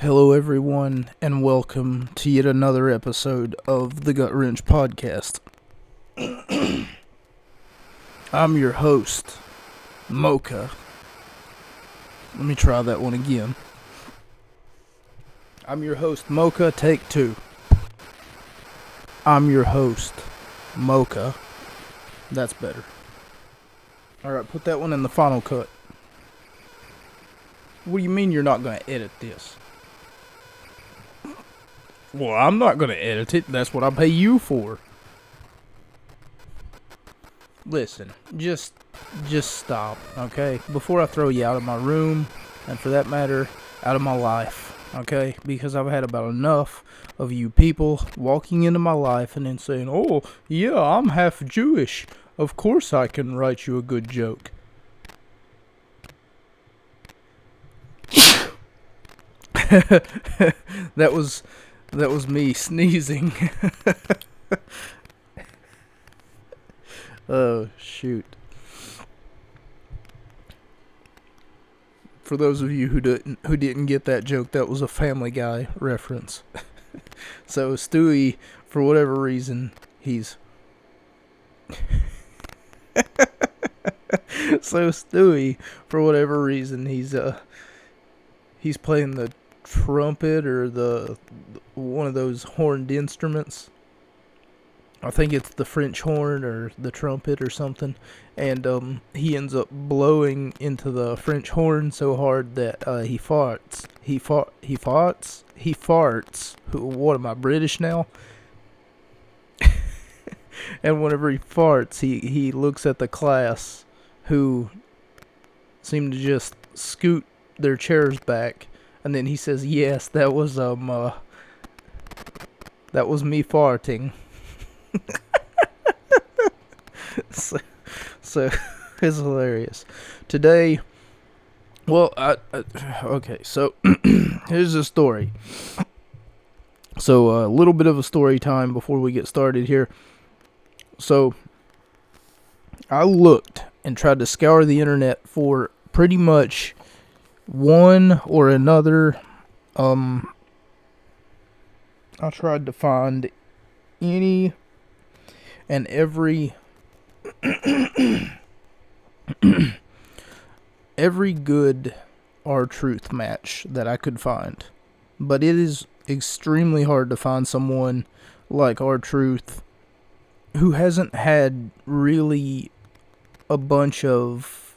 Hello, everyone, and welcome to yet another episode of the Gut Wrench Podcast. I'm your host, Mocha. Let me try that one again. I'm your host, Mocha, take two. I'm your host, Mocha. That's better. Alright, put that one in the final cut. What do you mean you're not going to edit this? Well, I'm not going to edit it. That's what I pay you for. Listen, just just stop, okay? Before I throw you out of my room, and for that matter, out of my life, okay? Because I've had about enough of you people walking into my life and then saying, "Oh, yeah, I'm half Jewish. Of course I can write you a good joke." that was that was me sneezing. oh shoot. For those of you who didn't who didn't get that joke, that was a Family Guy reference. so Stewie, for whatever reason, he's so Stewie, for whatever reason, he's uh he's playing the trumpet or the one of those horned instruments. I think it's the French horn or the trumpet or something, and um, he ends up blowing into the French horn so hard that uh, he farts. He fart. He farts. He farts. Who what am I British now? and whenever he farts, he he looks at the class, who seem to just scoot their chairs back and then he says, "Yes, that was um, uh, that was me farting." so, so it's hilarious. Today, well, I, I okay. So here's the story. So a little bit of a story time before we get started here. So I looked and tried to scour the internet for pretty much one or another. Um, I tried to find any and every every good R-Truth match that I could find. But it is extremely hard to find someone like R-Truth who hasn't had really a bunch of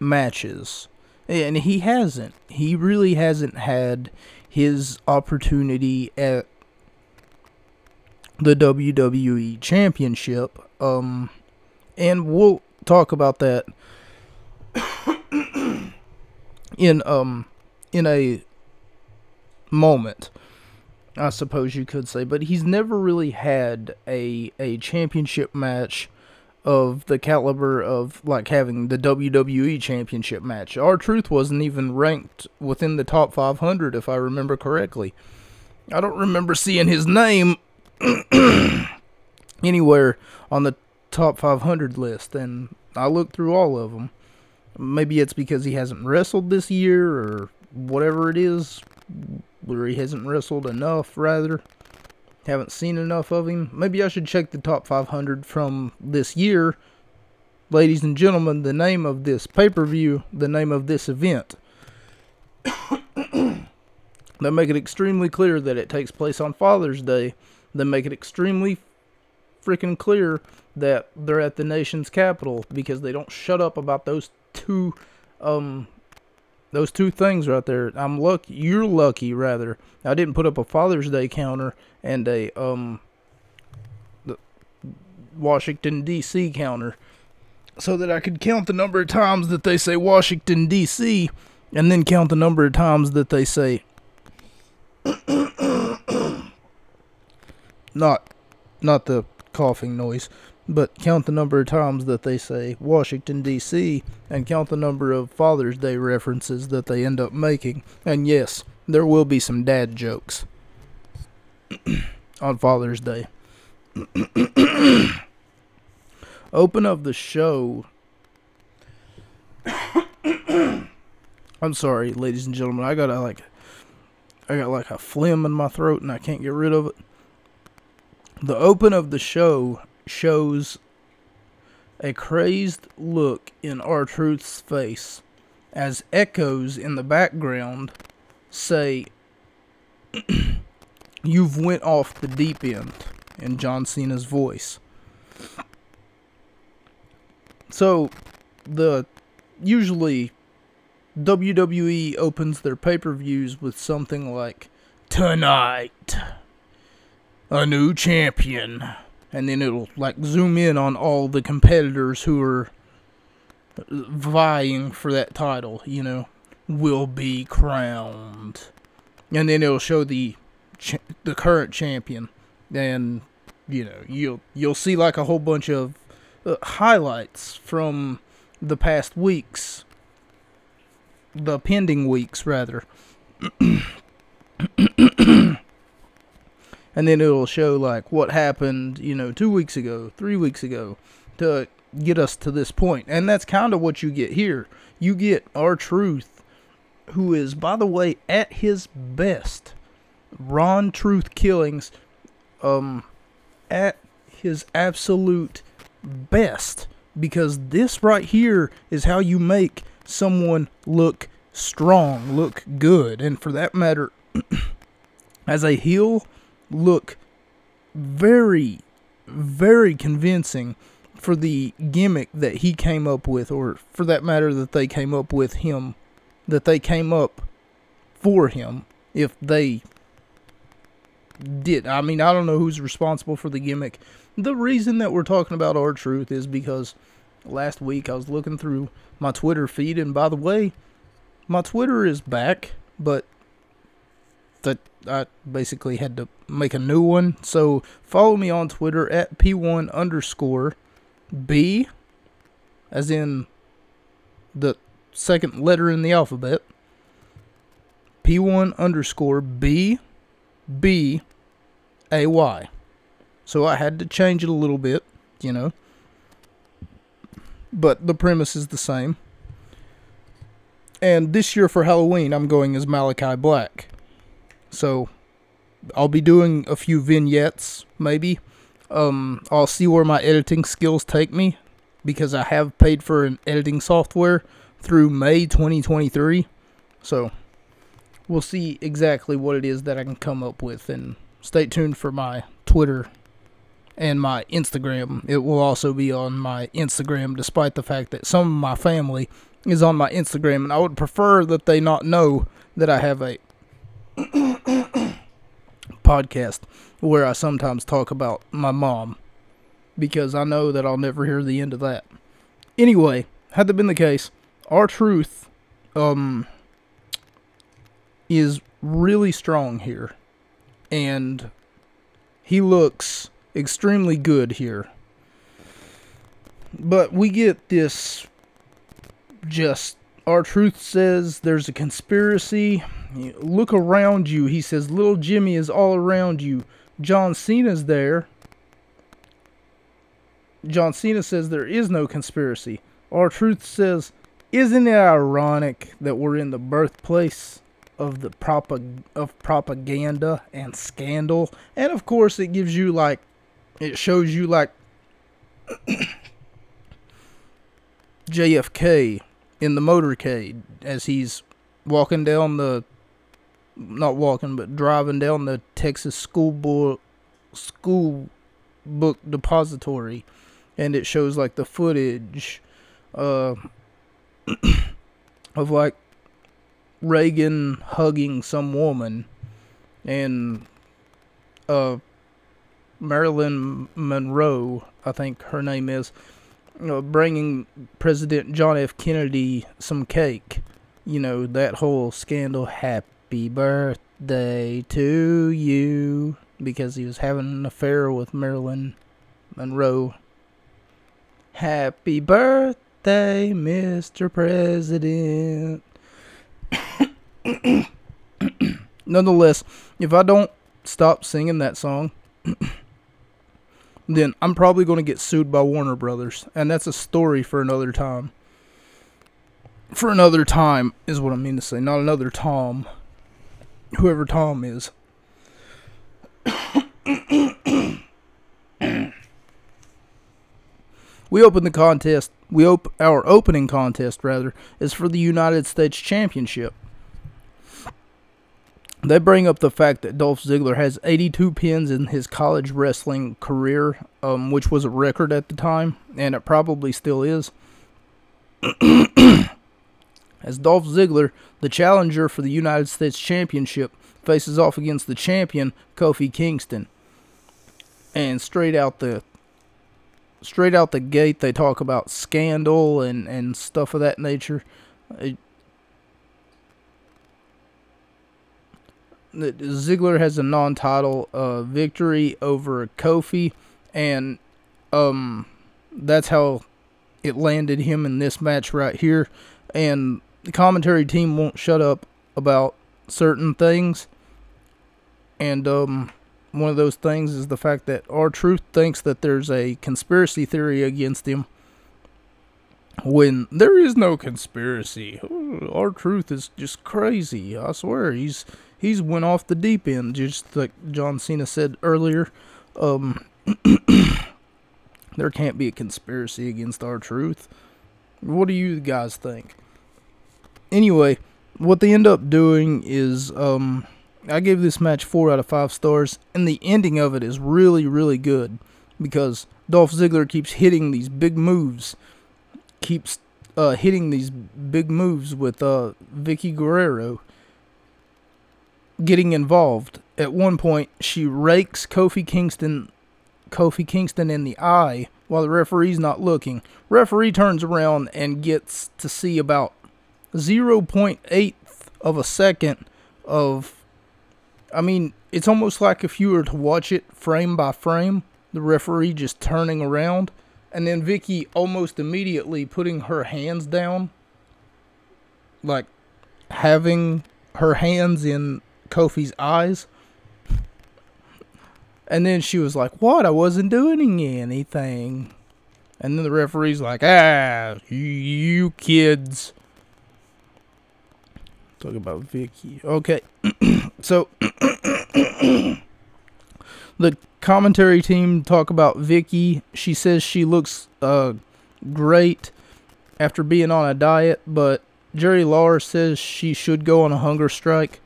matches and he hasn't. He really hasn't had his opportunity at the WWE Championship. Um, and we'll talk about that in um in a moment. I suppose you could say, but he's never really had a a championship match of the caliber of like having the WWE championship match. R-Truth wasn't even ranked within the top 500 if I remember correctly. I don't remember seeing his name anywhere on the top 500 list and I looked through all of them. Maybe it's because he hasn't wrestled this year or whatever it is, or he hasn't wrestled enough rather. Haven't seen enough of him. Maybe I should check the top 500 from this year. Ladies and gentlemen, the name of this pay per view, the name of this event. they make it extremely clear that it takes place on Father's Day. They make it extremely freaking clear that they're at the nation's capital because they don't shut up about those two um those two things right there. I'm lucky. You're lucky, rather. I didn't put up a Father's Day counter and a um the Washington D.C. counter so that I could count the number of times that they say Washington D.C. and then count the number of times that they say not not the coughing noise but count the number of times that they say Washington, D.C., and count the number of Father's Day references that they end up making. And yes, there will be some dad jokes on Father's Day. Open of the show. I'm sorry, ladies and gentlemen. I gotta, like, I got like a phlegm in my throat and I can't get rid of it. The open of the show shows a crazed look in R-Truth's face as echoes in the background say you've went off the deep end in John Cena's voice. So the usually WWE opens their pay-per-views with something like tonight a new champion and then it'll like zoom in on all the competitors who are vying for that title, you know, will be crowned. And then it'll show the the current champion and you know, you'll you'll see like a whole bunch of uh, highlights from the past weeks the pending weeks rather. And then it'll show like what happened, you know, 2 weeks ago, 3 weeks ago to get us to this point. And that's kind of what you get here. You get R-Truth, who is by the way at his best. Ron Truth Killings um at his absolute best because this right here is how you make someone look strong, look good, and for that matter, as a heel, look very, very convincing for the gimmick that he came up with, or for that matter, that they came up with him, that they came up for him, if they did. I mean, I don't know who's responsible for the gimmick. The reason that we're talking about R-Truth is because last week I was looking through my Twitter feed, and by the way, my Twitter is back, but that I basically had to make a new one. So follow me on Twitter at p1 underscore b, as in the second letter in the alphabet. p1 underscore b b a y. So I had to change it a little bit, you know but the premise is the same. And this year for Halloween, I'm going as Malachi Black. So I'll be doing a few vignettes, maybe. Um, I'll see where my editing skills take me because I have paid for an editing software through May 2023. So we'll see exactly what it is that I can come up with. And stay tuned for my Twitter and my Instagram. It will also be on my Instagram, despite the fact that some of my family is on my Instagram, and I would prefer that they not know that I have a podcast where I sometimes talk about my mom because I know that I'll never hear the end of that. Anyway, had that been the case, R-Truth um is really strong here and he looks extremely good here. But we get this just R-Truth says there's a conspiracy. Look around you. He says little Jimmy is all around you. John Cena's there. John Cena says there is no conspiracy. R-Truth says, Isn't it ironic that we're in the birthplace of the propag- of propaganda and scandal? And of course, it gives you like it shows you like JFK in the motorcade as he's walking down the not walking but driving down the Texas school board school book depository and it shows like the footage uh of like Reagan hugging some woman and uh Marilyn Monroe, I think her name is, know, bringing President John F. Kennedy some cake. You know, that whole scandal. Happy birthday to you. Because he was having an affair with Marilyn Monroe. Happy birthday, Mr. President. Nonetheless, if I don't stop singing that song, then I'm probably going to get sued by Warner Brothers, and that's a story for another time. For another time is what I mean to say, not another Tom. Whoever Tom is. we open the contest. We op- our opening contest rather is for the United States Championship. They bring up the fact that Dolph Ziggler has 82 pins in his college wrestling career, um, which was a record at the time, and it probably still is. As Dolph Ziggler, the challenger for the United States Championship, faces off against the champion Kofi Kingston. And straight out the straight out the gate, they talk about scandal and and stuff of that nature. It, Ziggler has a non-title uh, victory over Kofi, and um, that's how it landed him in this match right here. And the commentary team won't shut up about certain things, and um, one of those things is the fact that R-Truth thinks that there's a conspiracy theory against him. When there is no conspiracy, R-Truth is just crazy. I swear, he's he's went off the deep end, just like John Cena said earlier. Um, there can't be a conspiracy against R-Truth. What do you guys think? Anyway, what they end up doing is, um, I gave this match four out of five stars, and the ending of it is really, really good because Dolph Ziggler keeps hitting these big moves, keeps uh, hitting these big moves with uh, Vickie Guerrero getting involved. At one point, she rakes Kofi Kingston, Kofi Kingston in the eye while the referee's not looking. Referee turns around and gets to see about 0.8 of a second of. I mean, it's almost like if you were to watch it frame by frame, the referee just turning around, and then Vickie almost immediately putting her hands down, like having her hands in Kofi's eyes. And then she was like, What? I wasn't doing anything. And then the referee's like, Ah, you kids. Talk about Vickie. Okay. so the commentary team talk about Vickie. She says she looks uh great after being on a diet, but Jerry Lawler says she should go on a hunger strike.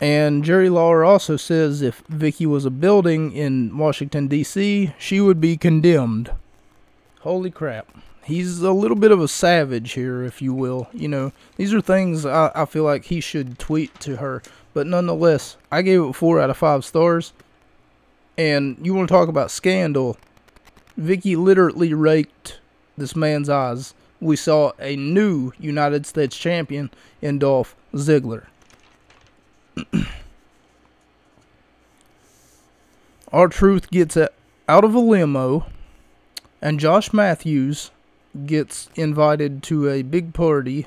And Jerry Lawler also says if Vickie was a building in Washington, D.C., she would be condemned. Holy crap. He's a little bit of a savage here, if you will. You know, these are things I, I feel like he should tweet to her. But nonetheless, I gave it 4 out of 5 stars. And you want to talk about scandal. Vickie literally raked this man's eyes. We saw a new United States champion in Dolph Ziggler. R-Truth gets out of a limo, and Josh Matthews gets invited to a big party.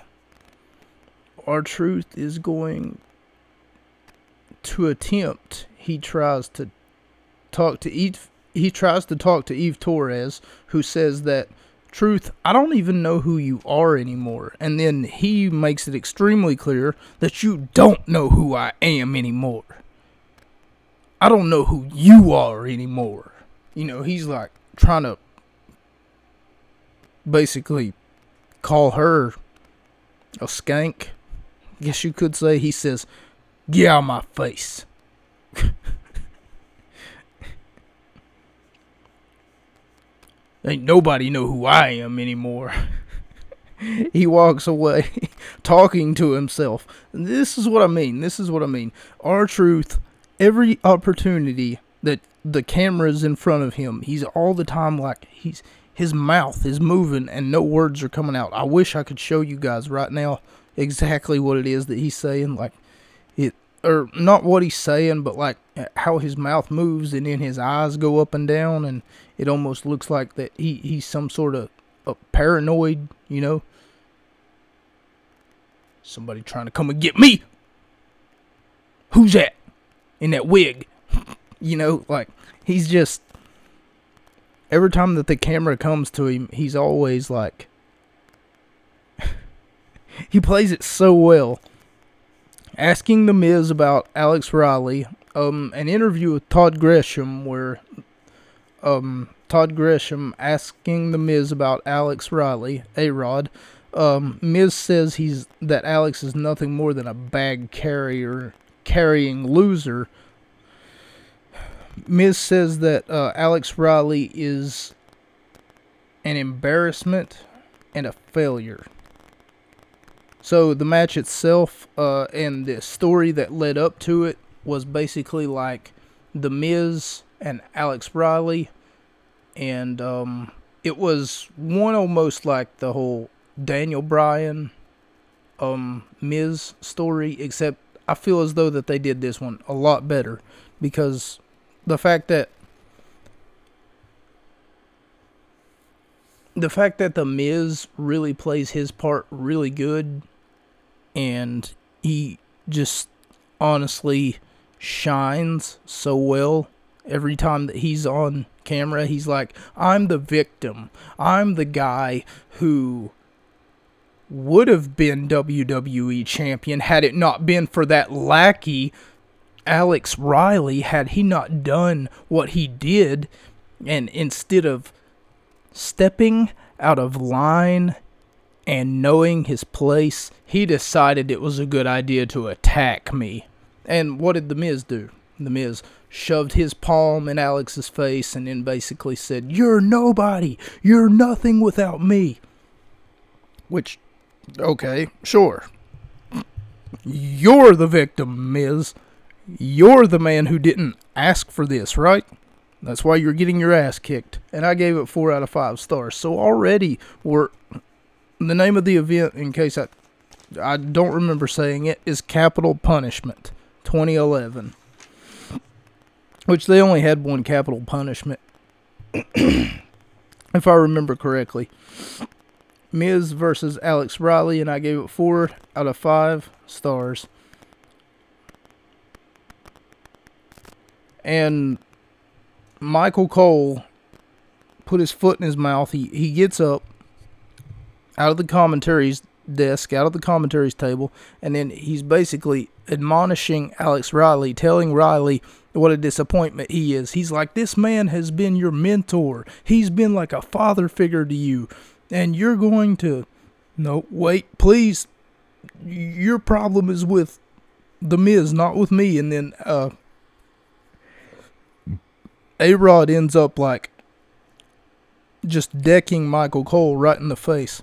R-Truth is going to attempt. He tries to talk to Eve. He tries to talk to Eve Torres, who says that Truth, I don't even know who you are anymore. And then he makes it extremely clear that you don't know who I am anymore. I don't know who you are anymore. You know, he's like trying to basically call her a skank. Guess you could say he says, Get out my face. Ain't nobody know who I am anymore. he walks away talking to himself. This is what I mean. This is what I mean. R-Truth, every opportunity that the camera's in front of him, he's all the time like he's his mouth is moving and no words are coming out. I wish I could show you guys right now exactly what it is that he's saying. Like it or not what he's saying, but like how his mouth moves and then his eyes go up and down and it almost looks like that he, he's some sort of a paranoid, you know. Somebody trying to come and get me. Who's that? In that wig. you know, like he's just every time that the camera comes to him, he's always like he plays it so well. asking The Miz about Alex Riley. Um, an interview with Todd Grisham where um, Todd Grisham asking The Miz about Alex Riley, A Rod. Um, Miz says he's that Alex is nothing more than a bag carrier, carrying loser. Miz says that uh, Alex Riley is an embarrassment and a failure. So the match itself uh, and the story that led up to it was basically like The Miz and Alex Riley, and um, it was one almost like the whole Daniel Bryan, um, Miz story, except I feel as though that they did this one a lot better because the fact that the fact that the Miz really plays his part really good and he just honestly shines so well every time that he's on camera he's like I'm the victim. I'm the guy who would have been WWE champion had it not been for that lackey Alex Riley had he not done what he did and instead of stepping out of line and knowing his place, he decided it was a good idea to attack me. And what did The Miz do? The Miz shoved his palm in Alex's face and then basically said, You're nobody. You're nothing without me. Which Okay, sure. You're the victim, Miz. You're the man who didn't ask for this, right? That's why you're getting your ass kicked. And I gave it 4 out of 5 stars. So already we're the name of the event in case I I don't remember saying it is Capital Punishment 2011. Which they only had one capital punishment if I remember correctly. Miz versus Alex Riley, and I gave it four out of five stars. And Michael Cole put his foot in his mouth. He he gets up out of the commentaries desk, out of the commentaries table, and then he's basically admonishing Alex Riley, telling Riley what a disappointment he is. He's like, This man has been your mentor. He's been like a father figure to you and you're going to no wait please your problem is with the miz not with me and then uh a rod ends up like just decking michael cole right in the face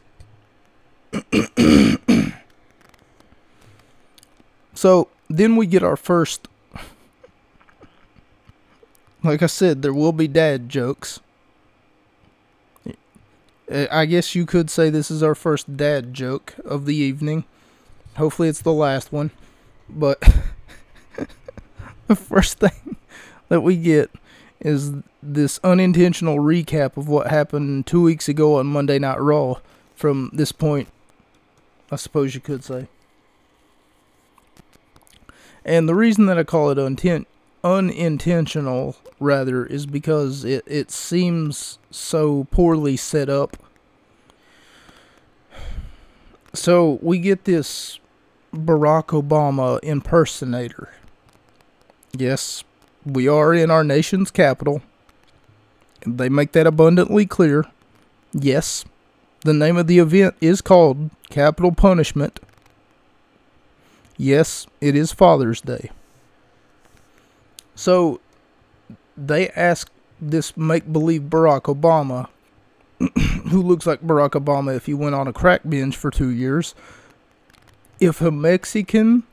so then we get our first like i said there will be dad jokes I guess you could say this is our first dad joke of the evening. Hopefully, it's the last one. But the first thing that we get is this unintentional recap of what happened two weeks ago on Monday Night Raw from this point, I suppose you could say. And the reason that I call it unintentional rather is because it, it seems so poorly set up. So we get this Barack Obama impersonator. Yes, we are in our nation's capital. They make that abundantly clear. Yes, the name of the event is called Capital Punishment. Yes, it is Father's Day. So they ask this make believe Barack Obama, who looks like Barack Obama if he went on a crack binge for two years, if a Mexican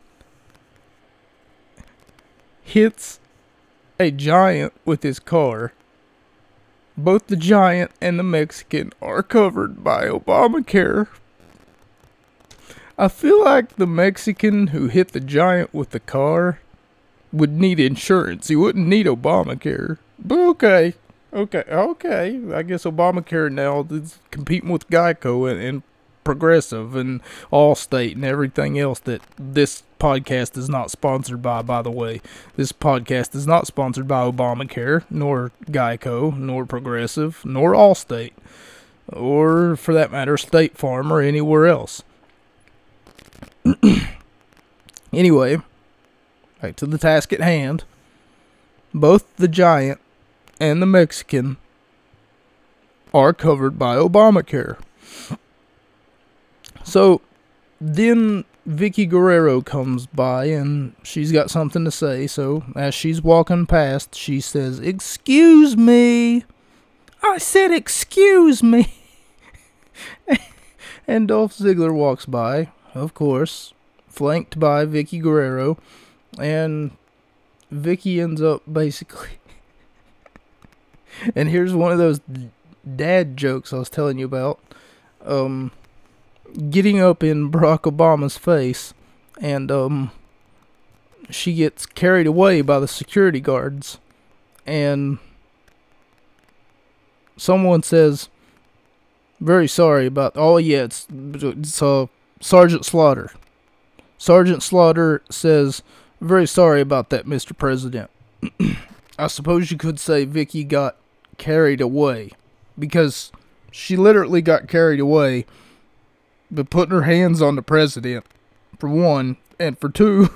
hits a giant with his car, both the giant and the Mexican are covered by Obamacare. I feel like the Mexican who hit the giant with the car would need insurance. He wouldn't need Obamacare. But okay. Okay. Okay. I guess Obamacare now is competing with Geico and, and Progressive and Allstate and everything else that this podcast is not sponsored by, by the way. This podcast is not sponsored by Obamacare, nor Geico, nor Progressive, nor Allstate, or for that matter, State Farm or anywhere else. Anyway, back to the task at hand. Both the giant and the Mexican are covered by Obamacare. So then Vickie Guerrero comes by and she's got something to say. So as she's walking past, she says, Excuse me. I said, Excuse me. and Dolph Ziggler walks by, of course, flanked by Vickie Guerrero. And Vickie ends up basically. and here's one of those dad jokes I was telling you about. Um, getting up in Barack Obama's face, and um, she gets carried away by the security guards, and someone says, "Very sorry about." Oh yeah, it's it's uh, Sergeant Slaughter. Sergeant Slaughter says, "Very sorry about that, Mr. President." I suppose you could say Vickie got carried away because she literally got carried away but putting her hands on the president, for one, and for two,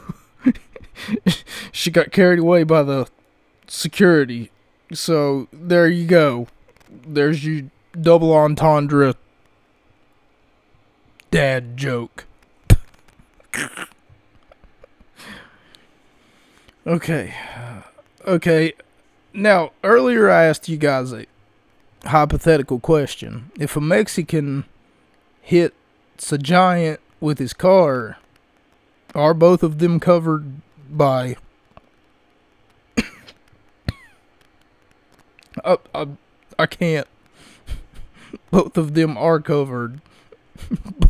she got carried away by the security. So there you go. There's your double entendre dad joke. okay. Okay. Now, earlier I asked you guys a hypothetical question. If a Mexican hit a giant with his car. Are both of them covered by? I, I, I can't. Both of them are covered by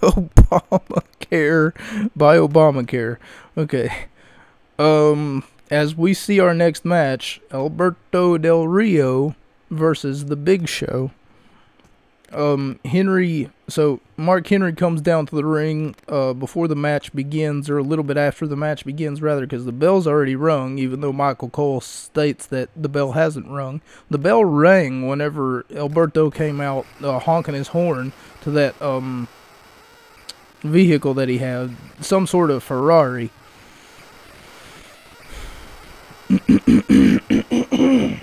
Obamacare. By Obamacare. Okay. Um, as we see our next match, Alberto Del Rio versus The Big Show um, Henry, so Mark Henry comes down to the ring uh, before the match begins, or a little bit after the match begins, rather, because the bell's already rung, even though Michael Cole states that the bell hasn't rung. The bell rang whenever Alberto came out uh, honking his horn to that um, vehicle that he had, some sort of Ferrari.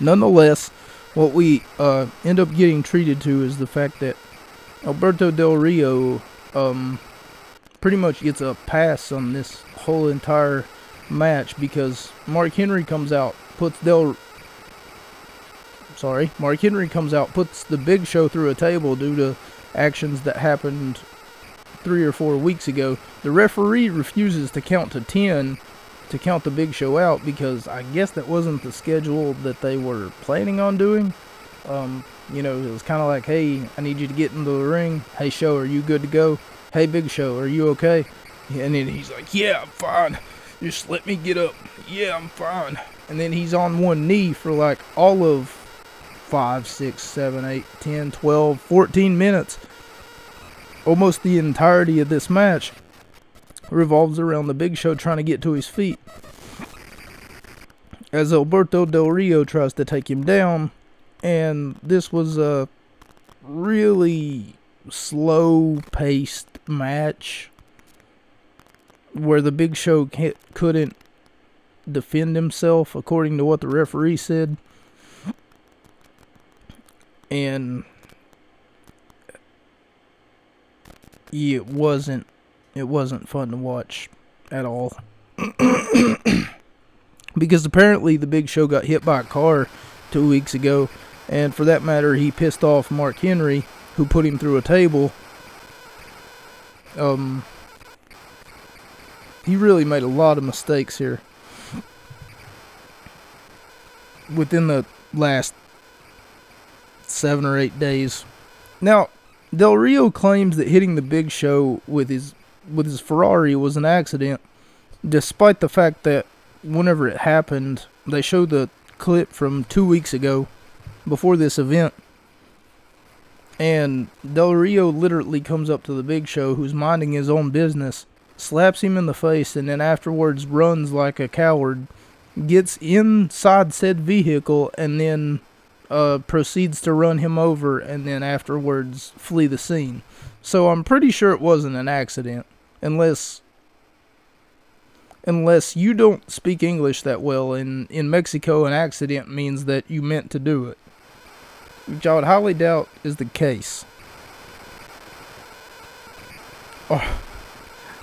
Nonetheless, what we uh, end up getting treated to is the fact that Alberto Del Rio um, pretty much gets a pass on this whole entire match because Mark Henry comes out, puts Del sorry, Mark Henry comes out, puts the Big Show through a table due to actions that happened three or four weeks ago. The referee refuses to count to ten to count the big show out because I guess that wasn't the schedule that they were planning on doing. Um, you know, it was kind of like, hey, I need you to get into the ring. Hey, show, are you good to go? Hey, big show, are you okay? And then he's like, yeah, I'm fine. Just let me get up. Yeah, I'm fine. And then he's on one knee for like all of 5, 6, 7, 8, 10, 12, 14 minutes. Almost the entirety of this match revolves around the Big Show trying to get to his feet. As Alberto Del Rio tries to take him down, and this was a really slow paced match where the Big Show couldn't defend himself, according to what the referee said. And it wasn't it wasn't fun to watch at all. because apparently the Big Show got hit by a car two weeks ago, and for that matter, he pissed off Mark Henry, who put him through a table. Um, he really made a lot of mistakes here within the last seven or eight days. Now, Del Rio claims that hitting the Big Show with his with his Ferrari was an accident, despite the fact that whenever it happened, they showed the clip from two weeks ago before this event. And Del Rio literally comes up to the big show who's minding his own business, slaps him in the face, and then afterwards runs like a coward, gets inside said vehicle, and then uh, proceeds to run him over, and then afterwards flee the scene. So I'm pretty sure it wasn't an accident unless unless you don't speak English that well. And in Mexico, an accident means that you meant to do it, which I would highly doubt is the case. Oh.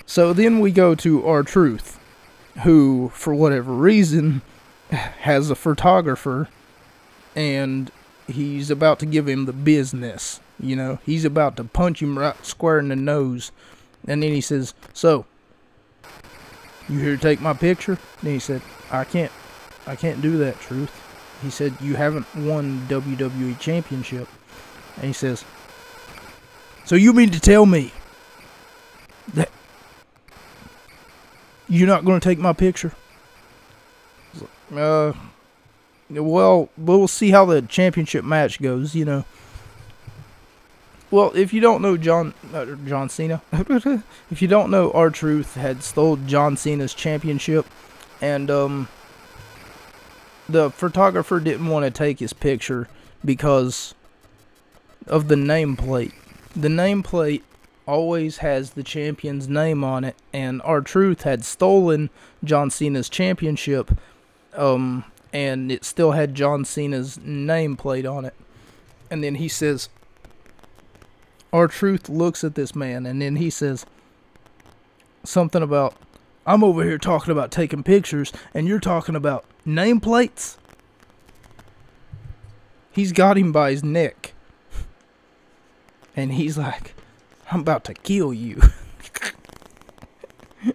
So then we go to R-Truth, who, for whatever reason, has a photographer, and he's about to give him the business. You know, he's about to punch him right square in the nose. And then he says, So, you here to take my picture? And he said, I can't, I can't do that, Truth. He said, You haven't won WWE Championship. And he says, So you mean to tell me that you're not going to take my picture? Uh, well, we'll see how the championship match goes, you know. Well, if you don't know John uh, John Cena, if you don't know, R-Truth had stole John Cena's championship, and um, the photographer didn't want to take his picture because of the nameplate. The nameplate always has the champion's name on it, and R-Truth had stolen John Cena's championship, um, and it still had John Cena's nameplate on it. And then he says, R-Truth looks at this man, and then he says something about, I'm over here talking about taking pictures, and you're talking about nameplates? He's got him by his neck. And he's like, I'm about to kill you.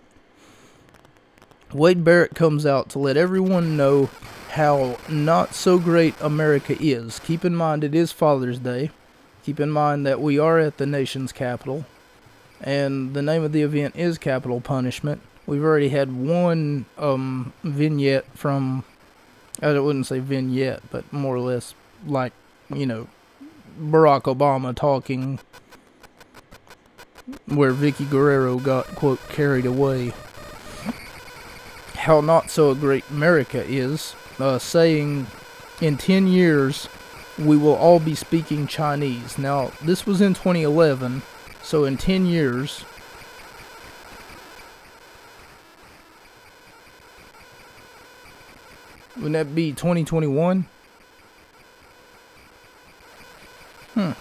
Wade Barrett comes out to let everyone know how not so great America is. Keep in mind it is Father's Day. Keep in mind that we are at the nation's capital, and the name of the event is Capital Punishment. We've already had one um, vignette from, I wouldn't say vignette, but more or less like, you know, Barack Obama talking where Vickie Guerrero got, quote, carried away. How not so great America is, uh, saying in 10 years we will all be speaking Chinese. Now, this was in 2011, so in 10 years, wouldn't that be 2021? Hmm.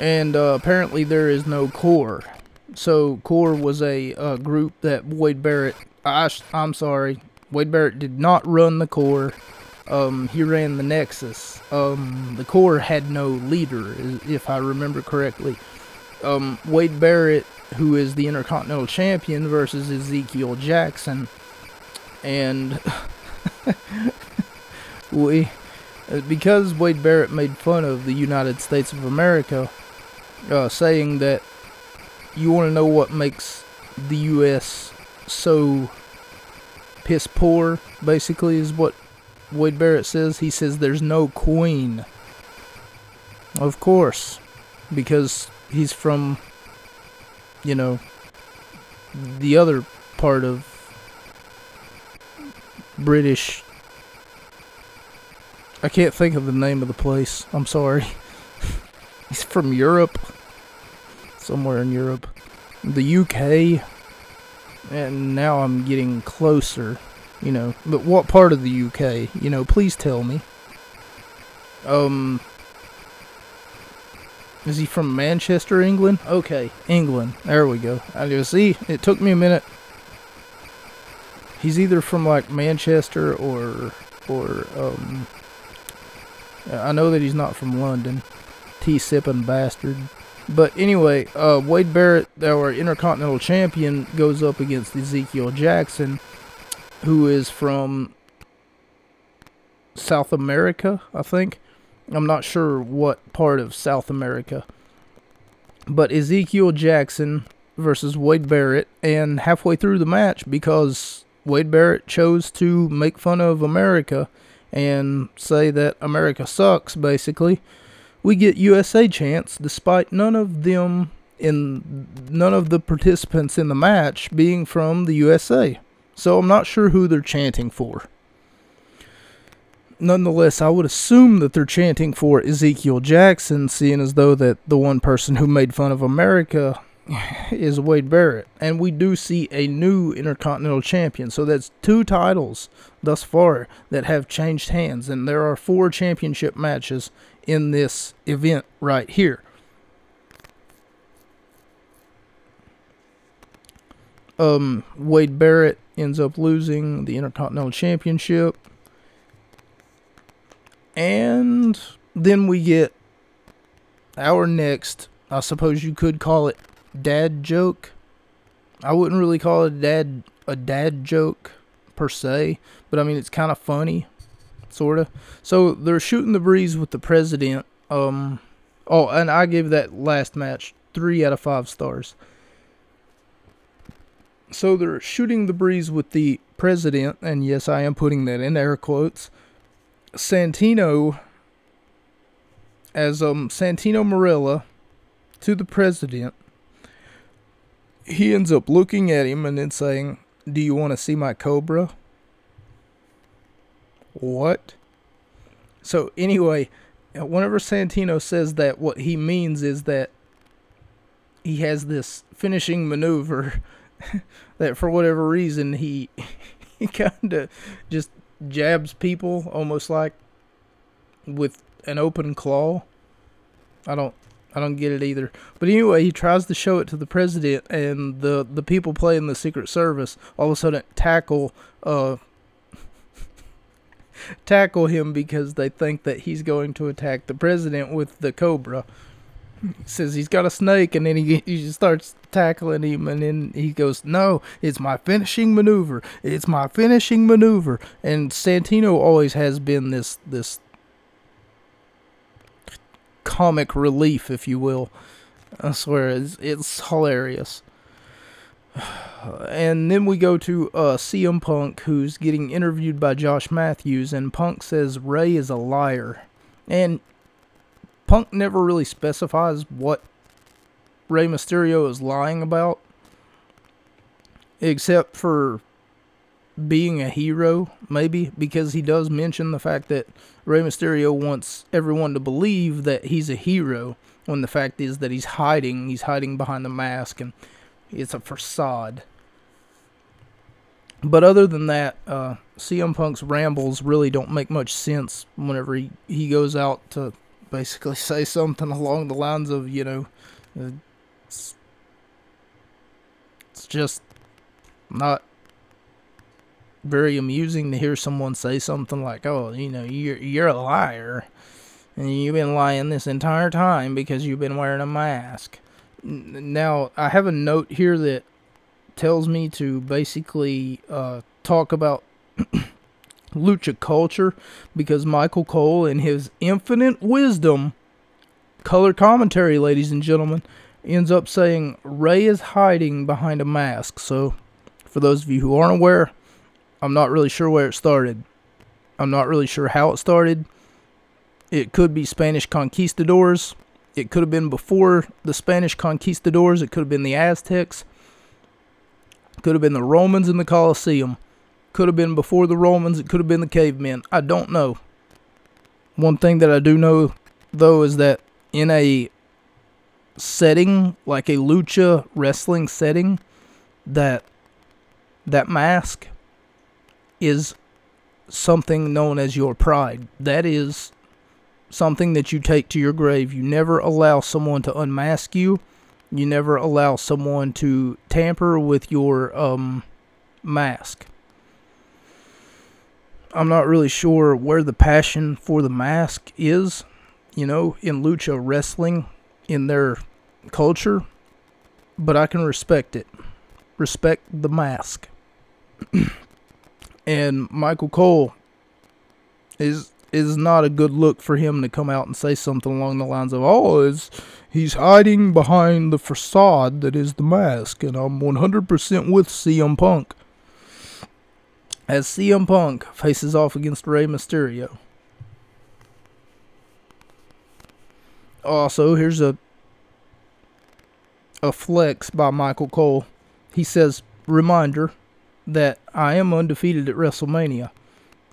And uh, apparently there is no Corre. So Corre was a uh, group that Wade Barrett. I, I'm sorry, Wade Barrett did not run the Corre. Um, he ran the Nexus. Um, the Corre had no leader, if I remember correctly. Um, Wade Barrett, who is the Intercontinental Champion, versus Ezekiel Jackson, and we, uh, because Wade Barrett made fun of the United States of America, uh, saying that you want to know what makes the U.S. so piss poor, basically, is what Wade Barrett says, he says there's no queen. Of course, because he's from, you know, the other part of British. I can't think of the name of the place. I'm sorry. he's from Europe. Somewhere in Europe. The UK. And now I'm getting closer you know, but what part of the UK? You know, please tell me. Um, is he from Manchester, England? Okay, England. There we go. I just see. It took me a minute. He's either from like Manchester or or um. I know that he's not from London. Tea sipping bastard. But anyway, uh, Wade Barrett, our Intercontinental Champion, goes up against Ezekiel Jackson who is from South America, I think. I'm not sure what part of South America. But Ezekiel Jackson versus Wade Barrett, and halfway through the match, because Wade Barrett chose to make fun of America and say that America sucks, basically, we get USA chants despite none of them in none of the participants in the match being from the USA. So I'm not sure who they're chanting for. Nonetheless, I would assume that they're chanting for Ezekiel Jackson, seeing as though that the one person who made fun of America is Wade Barrett, and we do see a new Intercontinental Champion. So that's two titles thus far that have changed hands, and there are four championship matches in this event right here. Um, Wade Barrett ends up losing the Intercontinental Championship. And then we get our next, I suppose you could call it dad joke. I wouldn't really call it a dad a dad joke per se, but I mean it's kind of funny, sorta. So they're shooting the breeze with the president. Um, oh, and I gave that last match three out of five stars. So they're shooting the breeze with the president, and yes, I am putting that in air quotes. Santino, as um Santino Marella, to the president. He ends up looking at him and then saying, "Do you want to see my cobra?" What? So anyway, whenever Santino says that, what he means is that he has this finishing maneuver that for whatever reason he he kind of just jabs people almost like with an open claw. I don't I don't get it either. But anyway, he tries to show it to the president and the the people playing the Secret Service all of a sudden tackle uh tackle him because they think that he's going to attack the president with the cobra says he's got a snake, and then he, he starts tackling him, and then he goes, "No, it's my finishing maneuver. It's my finishing maneuver." And Santino always has been this this comic relief, if you will. I swear, it's, it's hilarious. And then we go to uh, CM Punk, who's getting interviewed by Josh Matthews, and Punk says Rey is a liar. And Punk never really specifies what Rey Mysterio is lying about, except for being a hero, maybe, because he does mention the fact that Rey Mysterio wants everyone to believe that he's a hero, when the fact is that he's hiding. He's hiding behind the mask, and it's a facade. But other than that, uh, CM Punk's rambles really don't make much sense whenever he, he goes out to basically say something along the lines of, you know, it's, it's just not very amusing to hear someone say something like, "Oh, you know, you're you're a liar, and you've been lying this entire time because you've been wearing a mask." Now, I have a note here that tells me to basically uh, talk about lucha culture because Michael Cole, in his infinite wisdom, color commentary, ladies and gentlemen, ends up saying Rey is hiding behind a mask. So, for those of you who aren't aware, I'm not really sure where it started. I'm not really sure how it started. It could be Spanish conquistadors. It could have been before the Spanish conquistadors. It could have been the Aztecs. It could have been the Romans in the Colosseum. Could have been before the Romans. It could have been the cavemen. I don't know. One thing that I do know, though, is that in a setting like a lucha wrestling setting, that that mask is something known as your pride. That is something that you take to your grave. You never allow someone to unmask you. You never allow someone to tamper with your um, mask. I'm not really sure where the passion for the mask is, you know, in lucha wrestling, in their culture, but I can respect it. Respect the mask. and Michael Cole is is not a good look for him to come out and say something along the lines of, "Oh, is he's hiding behind the facade that is the mask," and I'm 100% with CM Punk as CM Punk faces off against Rey Mysterio. Also, here's a a flex by Michael Cole. He says, "Reminder that I am undefeated at WrestleMania."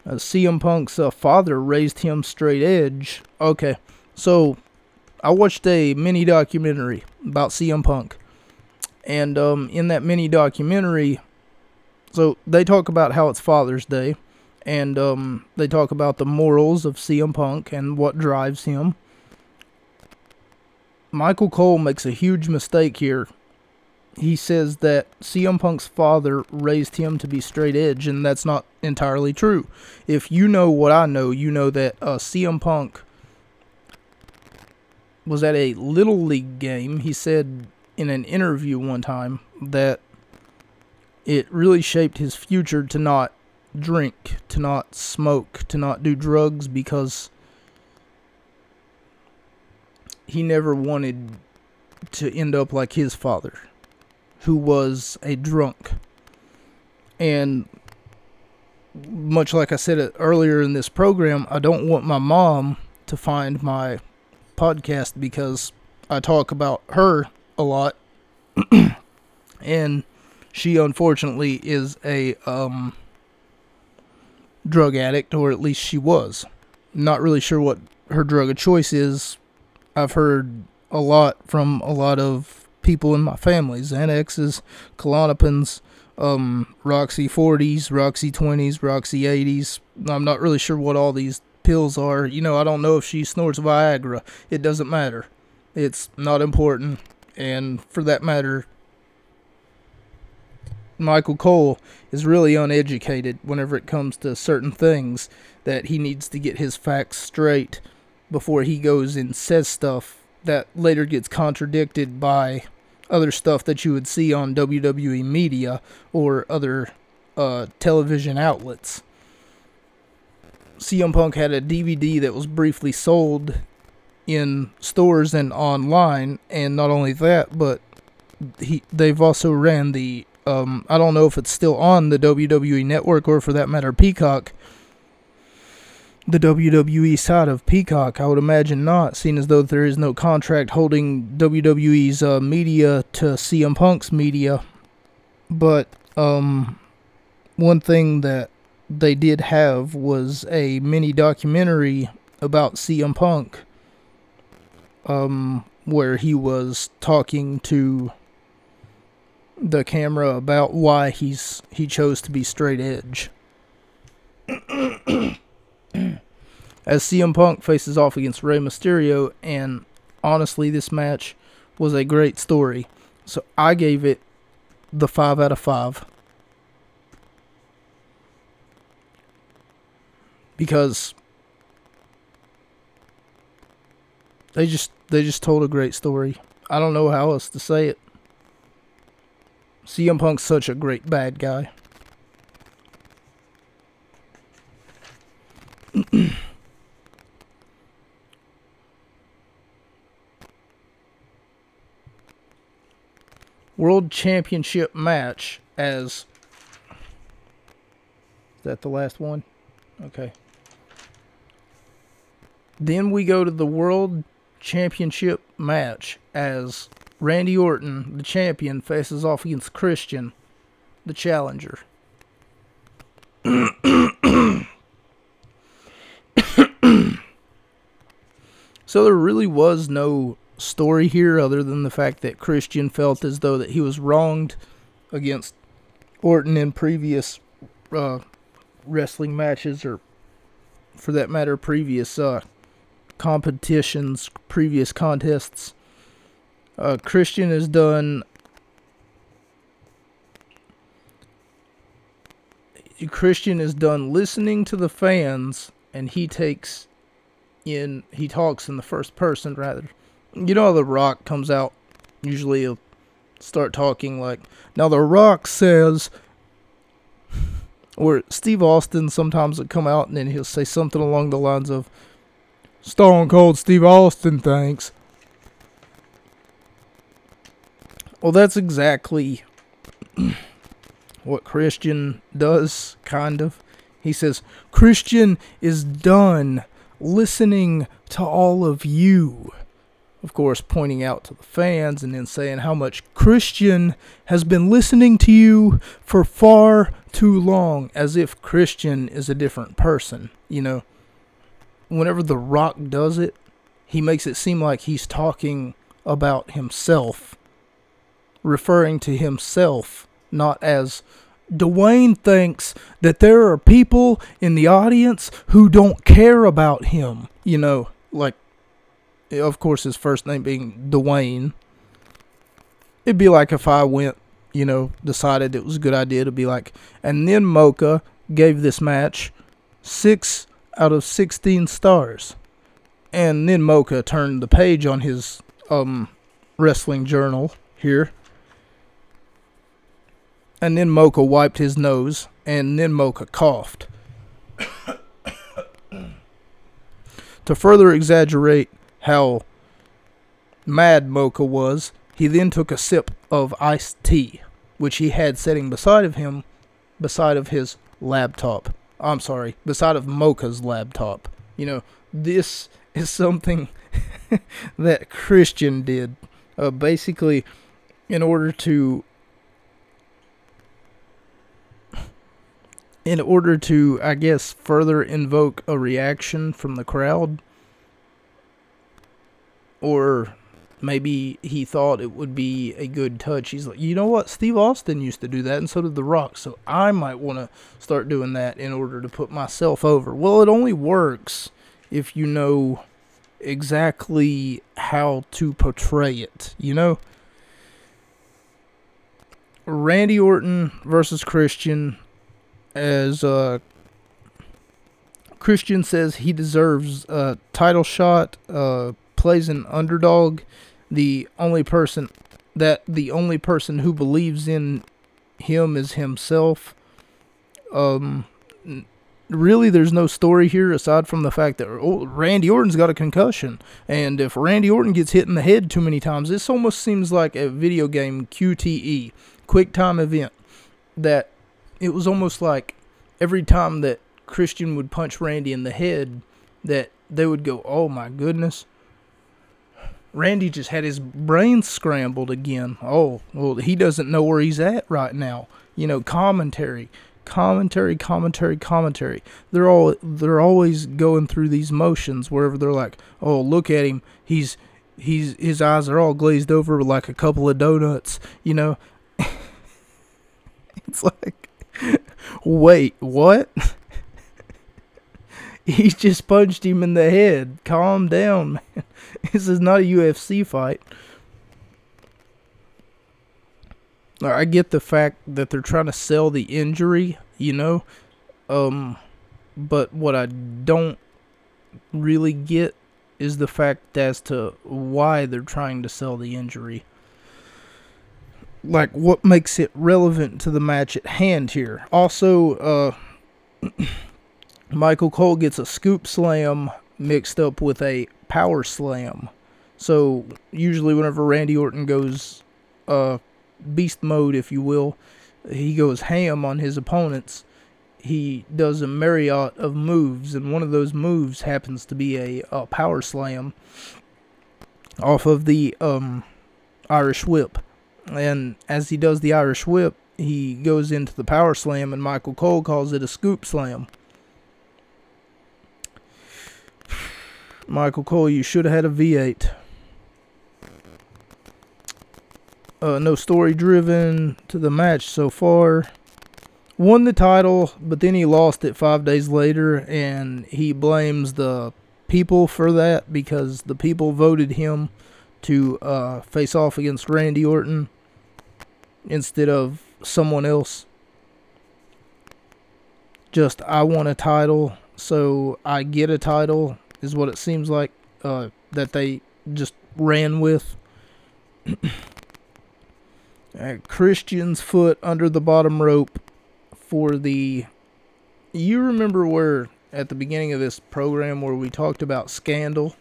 Uh, CM Punk's uh, father raised him straight edge. Okay, so I watched a mini documentary about CM Punk, And um, in that mini documentary, so they talk about how it's Father's Day, and um, they talk about the morals of CM Punk and what drives him. Michael Cole makes a huge mistake here. He says that CM Punk's father raised him to be straight edge, and that's not entirely true. If you know what I know, you know that uh, CM Punk was at a little league game. He said in an interview one time that it really shaped his future to not drink, to not smoke, to not do drugs because he never wanted to end up like his father, who was a drunk. And much like I said uh, earlier in this program, I don't want my mom to find my podcast because I talk about her a lot. and she unfortunately is a um, drug addict, or at least she was. Not really sure what her drug of choice is. I've heard a lot from a lot of people in my family Xanaxes, Klonopins, um, Roxy 40s, Roxy 20s, Roxy 80s. I'm not really sure what all these pills are. You know, I don't know if she snorts Viagra. It doesn't matter. It's not important. And for that matter, Michael Cole is really uneducated whenever it comes to certain things that he needs to get his facts straight before he goes and says stuff that later gets contradicted by other stuff that you would see on WWE media or other uh, television outlets. CM Punk had a DVD that was briefly sold in stores and online, and not only that, but he they've also ran the um, I don't know if it's still on the WWE network or for that matter Peacock. The WWE side of Peacock, I would imagine not, seeing as though there is no contract holding WWE's uh, media to CM Punk's media. But um, one thing that they did have was a mini documentary about CM Punk, um, where he was talking to the camera about why he's he chose to be straight edge. As CM Punk faces off against Rey Mysterio, and honestly, this match was a great story. So I gave it the 5 out of 5. because they just they just told a great story. I don't know how else to say it. CM Punk's such a great bad guy. World Championship match as is that the last one? Okay. Then we go to the World Championship match as Randy Orton, the champion, faces off against Christian, the challenger. so there really was no story here other than the fact that Christian felt as though that he was wronged against Orton in previous uh, wrestling matches or for that matter previous uh, competitions, previous contests. Uh, Christian has done. Christian is done listening to the fans, and he takes in. He talks in the first person rather. You know, The Rock comes out. Usually, he'll start talking like, "Now The Rock says." Or Steve Austin sometimes will come out and then he'll say something along the lines of, Stone Cold Steve Austin thanks. Well, that's exactly what Christian does, kind of. He says, Christian is done listening to all of you. Of course, pointing out to the fans and then saying how much Christian has been listening to you for far too long, as if Christian is a different person, you know whenever The Rock does it, he makes it seem like he's talking about himself referring to himself, not as Dwayne thinks that there are people in the audience who don't care about him. You know, like, of course, his first name being Dwayne. It'd be like if I went, you know, decided it was a good idea to be like, and then Mocha gave this match six out of 16 stars. And then Mocha turned the page on his um, wrestling journal here and then Mocha wiped his nose, and then Mocha coughed. to further exaggerate how mad Mocha was, he then took a sip of iced tea, which he had sitting beside of him, beside of his laptop. I'm sorry, beside of Mocha's laptop. You know, this is something that Christian did. Uh, basically, in order to in order to, I guess, further invoke a reaction from the crowd. Or maybe he thought it would be a good touch. He's like, you know what? Steve Austin used to do that, and so did The Rock. So I might want to start doing that in order to put myself over. Well, it only works if you know exactly how to portray it, you know? Randy Orton versus Christian as uh, Christian says he deserves a title shot, uh, plays an underdog, the only person that the only person who believes in him is himself. Um, really, there's no story here aside from the fact that oh, Randy Orton's got a concussion, and if Randy Orton gets hit in the head too many times, this almost seems like a video game QTE, quick time event, that it was almost like every time that Christian would punch Randy in the head, that they would go, "Oh my goodness." Randy just had his brain scrambled again. Oh, well, he doesn't know where he's at right now. You know, commentary, commentary, commentary, commentary. They're all they're always going through these motions wherever they're like, "Oh, look at him. He's he's his eyes are all glazed over like a couple of donuts." You know, it's like Wait, what? he just punched him in the head. Calm down, man. This is not a UFC fight. I get the fact that they're trying to sell the injury, you know. Um but what I don't really get is the fact as to why they're trying to sell the injury like what makes it relevant to the match at hand here. Also, uh, Michael Cole gets a scoop slam mixed up with a power slam. So usually, whenever Randy Orton goes uh, beast mode, if you will, he goes ham on his opponents. He does a myriad of moves, and one of those moves happens to be a, a power slam off of the um, Irish Whip. And as he does the Irish whip, he goes into the power slam, and Michael Cole calls it a scoop slam. Michael Cole, you should have had a V8. Uh, no story driven to the match so far. Won the title, but then he lost it five days later, and he blames the people for that because the people voted him to uh, face off against Randy Orton instead of someone else. Just I want a title, so I get a title is what it seems like uh, that they just ran with. Christian's foot under the bottom rope for the. You remember where at the beginning of this program where we talked about scandal?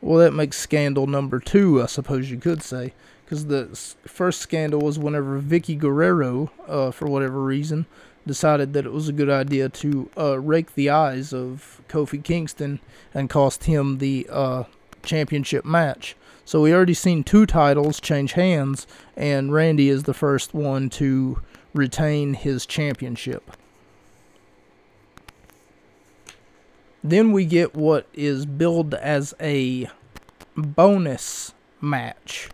Well, that makes scandal number two, I suppose you could say because the first scandal was whenever Vickie Guerrero, uh, for whatever reason, decided that it was a good idea to uh, rake the eyes of Kofi Kingston and cost him the uh, championship match. So we already seen two titles change hands, and Randy is the first one to retain his championship. Then we get what is billed as a bonus match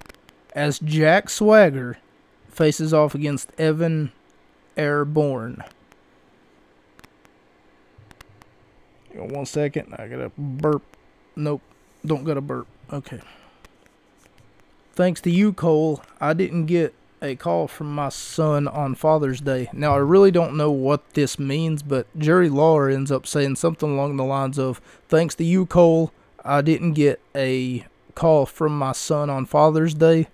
as Jack Swagger faces off against Evan Airborne. One second, I gotta burp. Nope, don't gotta burp. Okay. Thanks to you, Cole, I didn't get a call from my son on Father's Day. Now, I really don't know what this means, but Jerry Lawler ends up saying something along the lines of, Thanks to you, Cole, I didn't get a call from my son on Father's Day.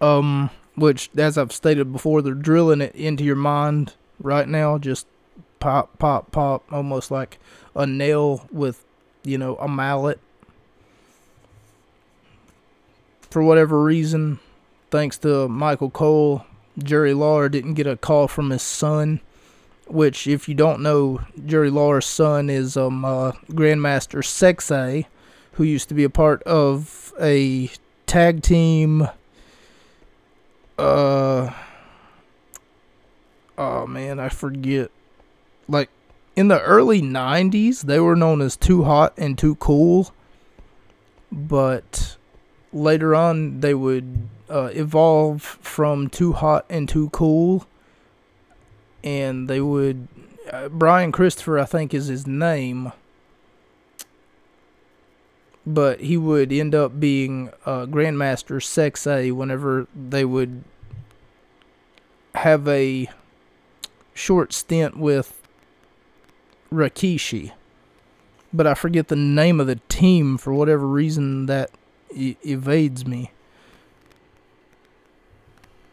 Um, which, as I've stated before, they're drilling it into your mind right now. Just pop, pop, pop, almost like a nail with, you know, a mallet. For whatever reason, thanks to Michael Cole, Jerry Lawler didn't get a call from his son. Which, if you don't know, Jerry Lawler's son is um uh, Grandmaster Sexay, who used to be a part of a tag team. Uh. Oh man, I forget. Like in the early '90s, they were known as Too Hot and Too Cool. But later on, they would uh, evolve from Too Hot and Too Cool, and they would. Uh, Brian Christopher, I think, is his name, but he would end up being uh, Grandmaster Sexay whenever they would have a short stint with Rikishi. But I forget the name of the team for whatever reason that e- evades me.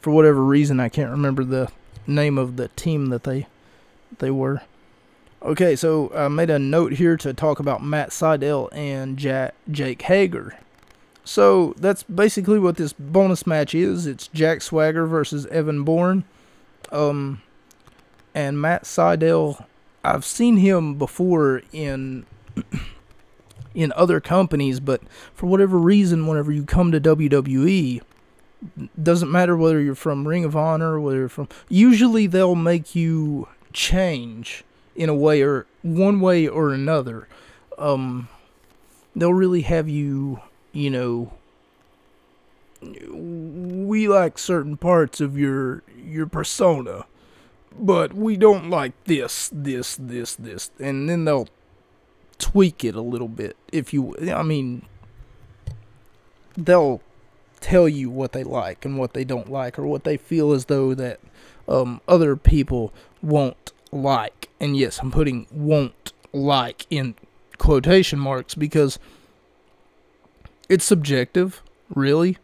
for whatever reason, I can't remember the name of the team that they they were. Okay, so I made a note here to talk about Matt Sydal and Jack, Jake Hager. So that's basically what this bonus match is. It's Jack Swagger versus Evan Bourne. Um, and Matt Sydal, I've seen him before in in other companies, but for whatever reason, whenever you come to WWE, doesn't matter whether you're from Ring of Honor, whether you're from, usually they'll make you change in a way or one way or another. Um, they'll really have you, you know, we like certain parts of your your persona, but we don't like this, this, this, this, and then they'll tweak it a little bit if you I mean they'll tell you what they like and what they don't like or what they feel as though that um, other people won't like and yes I'm putting won't like in quotation marks because it's subjective really.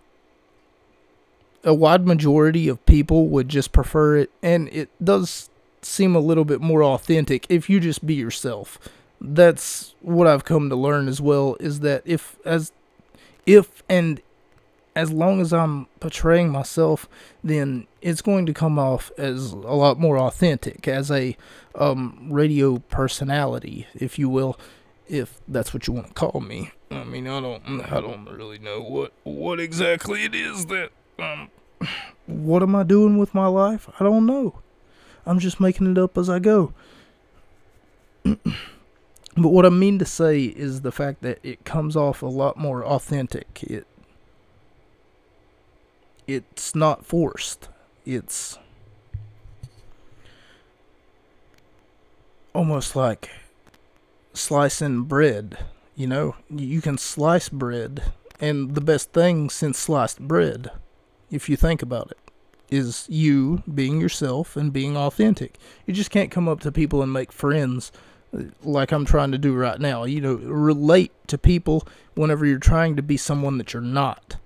A wide majority of people would just prefer it and it does seem a little bit more authentic if you just be yourself. That's what I've come to learn as well is that if as if and as long as I'm portraying myself, then it's going to come off as a lot more authentic as a um, radio personality, if you will, if that's what you want to call me. I mean, I don't, I don't really know what what exactly it is that um, what am I doing with my life? I don't know. I'm just making it up as I go. But what I mean to say is the fact that it comes off a lot more authentic. It it's not forced. It's almost like slicing bread, you know? You can slice bread and the best thing since sliced bread, if you think about it, is you being yourself and being authentic. You just can't come up to people and make friends uh, like I'm trying to do right now. You know, relate to people whenever you're trying to be someone that you're not.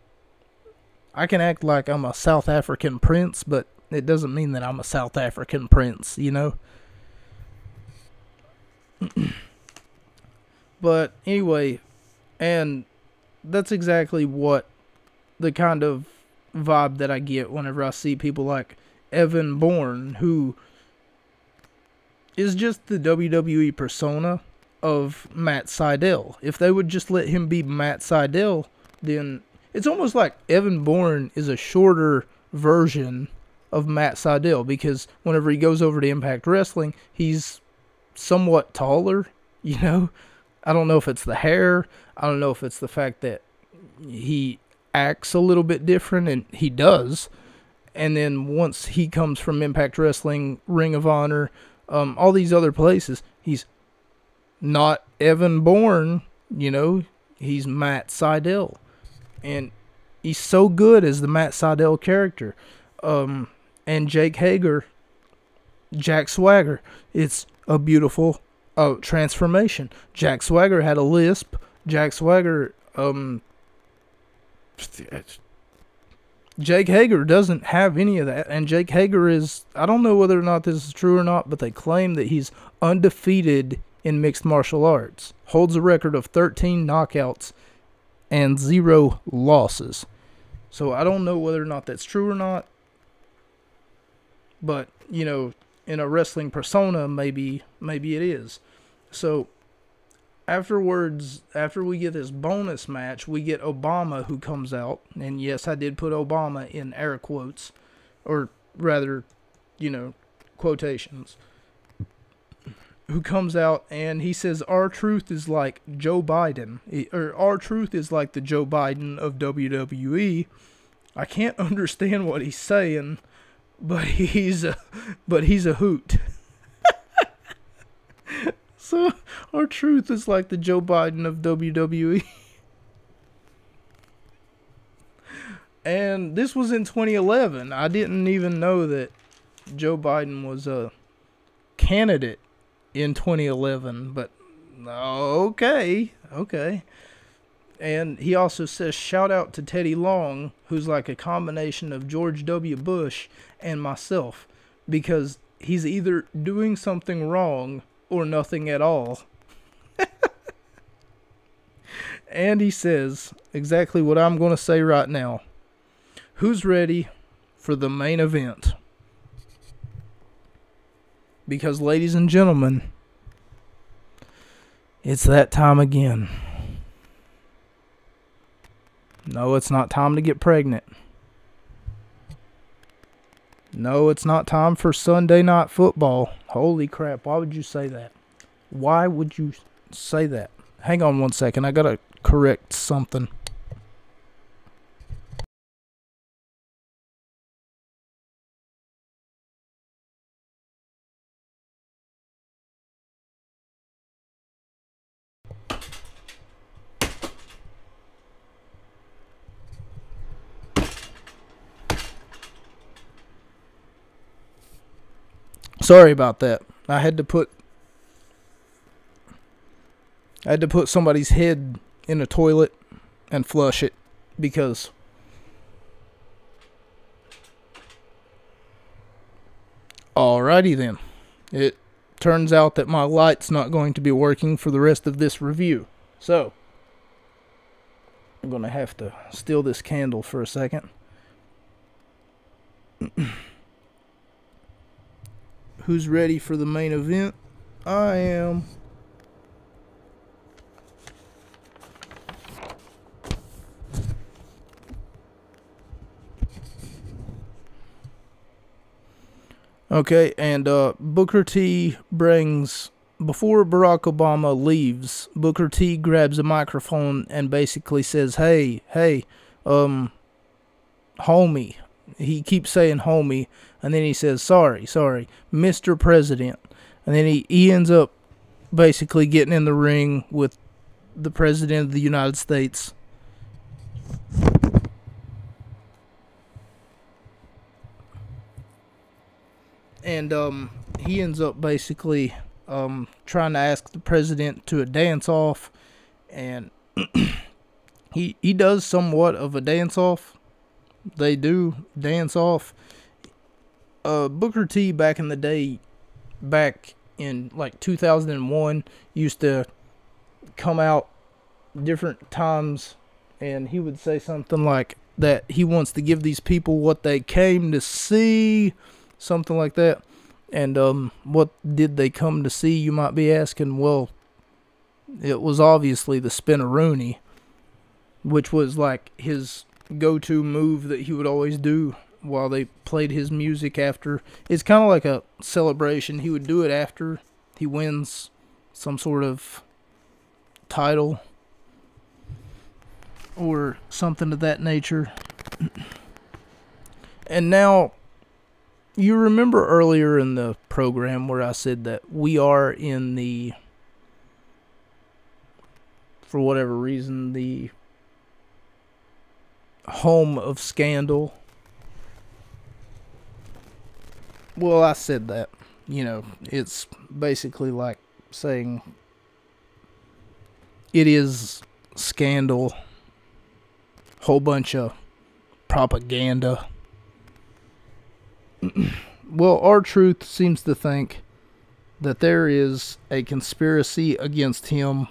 I can act like I'm a South African prince, but it doesn't mean that I'm a South African prince, you know? but anyway, and that's exactly what the kind of vibe that I get whenever I see people like Evan Bourne, who is just the WWE persona of Matt Sydal. If they would just let him be Matt Sydal, then it's almost like Evan Bourne is a shorter version of Matt Sydal because whenever he goes over to Impact Wrestling, he's somewhat taller, you know. I don't know if it's the hair, I don't know if it's the fact that he acts a little bit different, and he does. And then once he comes from Impact Wrestling, Ring of Honor, um, all these other places, he's not Evan Bourne, you know, he's Matt Sydal. And he's so good as the Matt Sydal character. Um, and Jake Hager, Jack Swagger, it's a beautiful uh, transformation. Jack Swagger had a lisp. Jack Swagger, um, Jake Hager doesn't have any of that, and Jake Hager is I don't know whether or not this is true or not, but they claim that he's undefeated in mixed martial arts, holds a record of 13 knockouts and zero losses. So I don't know whether or not that's true or not. But, you know, in a wrestling persona maybe maybe it is. So afterwards, after we get this bonus match, we get Obama who comes out, and yes, I did put Obama in air quotes, or rather, you know, quotations. Who comes out and he says, R-Truth is like Joe Biden, or R-Truth is like the Joe Biden of WWE. I can't understand what he's saying, but he's a, but he's a hoot. so R-Truth is like the Joe Biden of WWE. and this was in 2011. I didn't even know that Joe Biden was a candidate in 2011, but okay, okay. And he also says, shout out to Teddy Long, who's like a combination of George W. Bush and myself, because he's either doing something wrong or nothing at all. and he says exactly what I'm going to say right now. Who's ready for the main event? Because, ladies and gentlemen, it's that time again. No, it's not time to get pregnant. No, it's not time for Sunday night football. Holy crap, why would you say that? Why would you say that? Hang on one second, I gotta correct something. Sorry about that. I had to put I had to put somebody's head in a toilet and flush it because Alrighty then. It turns out that my light's not going to be working for the rest of this review. So, I'm going to have to steal this candle for a second. Who's ready for the main event? I am. Okay, and uh, Booker T brings before Barack Obama leaves, Booker T grabs a microphone and basically says, "Hey, hey, um, homie." He keeps saying "homie," and then he says, "Sorry, sorry, Mr. President," and then he he ends up basically getting in the ring with the president of the United States. And um, he ends up basically um, trying to ask the president to a dance off, and he he does somewhat of a dance off. They do dance off, uh, Booker T back in the day, back in like 2001, used to come out different times and he would say something like that he wants to give these people what they came to see, something like that. And um, what did they come to see? You might be asking. Well, it was obviously the spinneroonie, which was like his go-to move that he would always do while they played his music after. It's kind of like a celebration. He would do it after he wins some sort of title. or something of that nature. And now, you remember earlier in the program where I said that we are in the, for whatever reason, the home of scandal. Well, I said that. You know, it's basically like saying it is scandal, whole bunch of propaganda. well, R-Truth seems to think that there is a conspiracy against him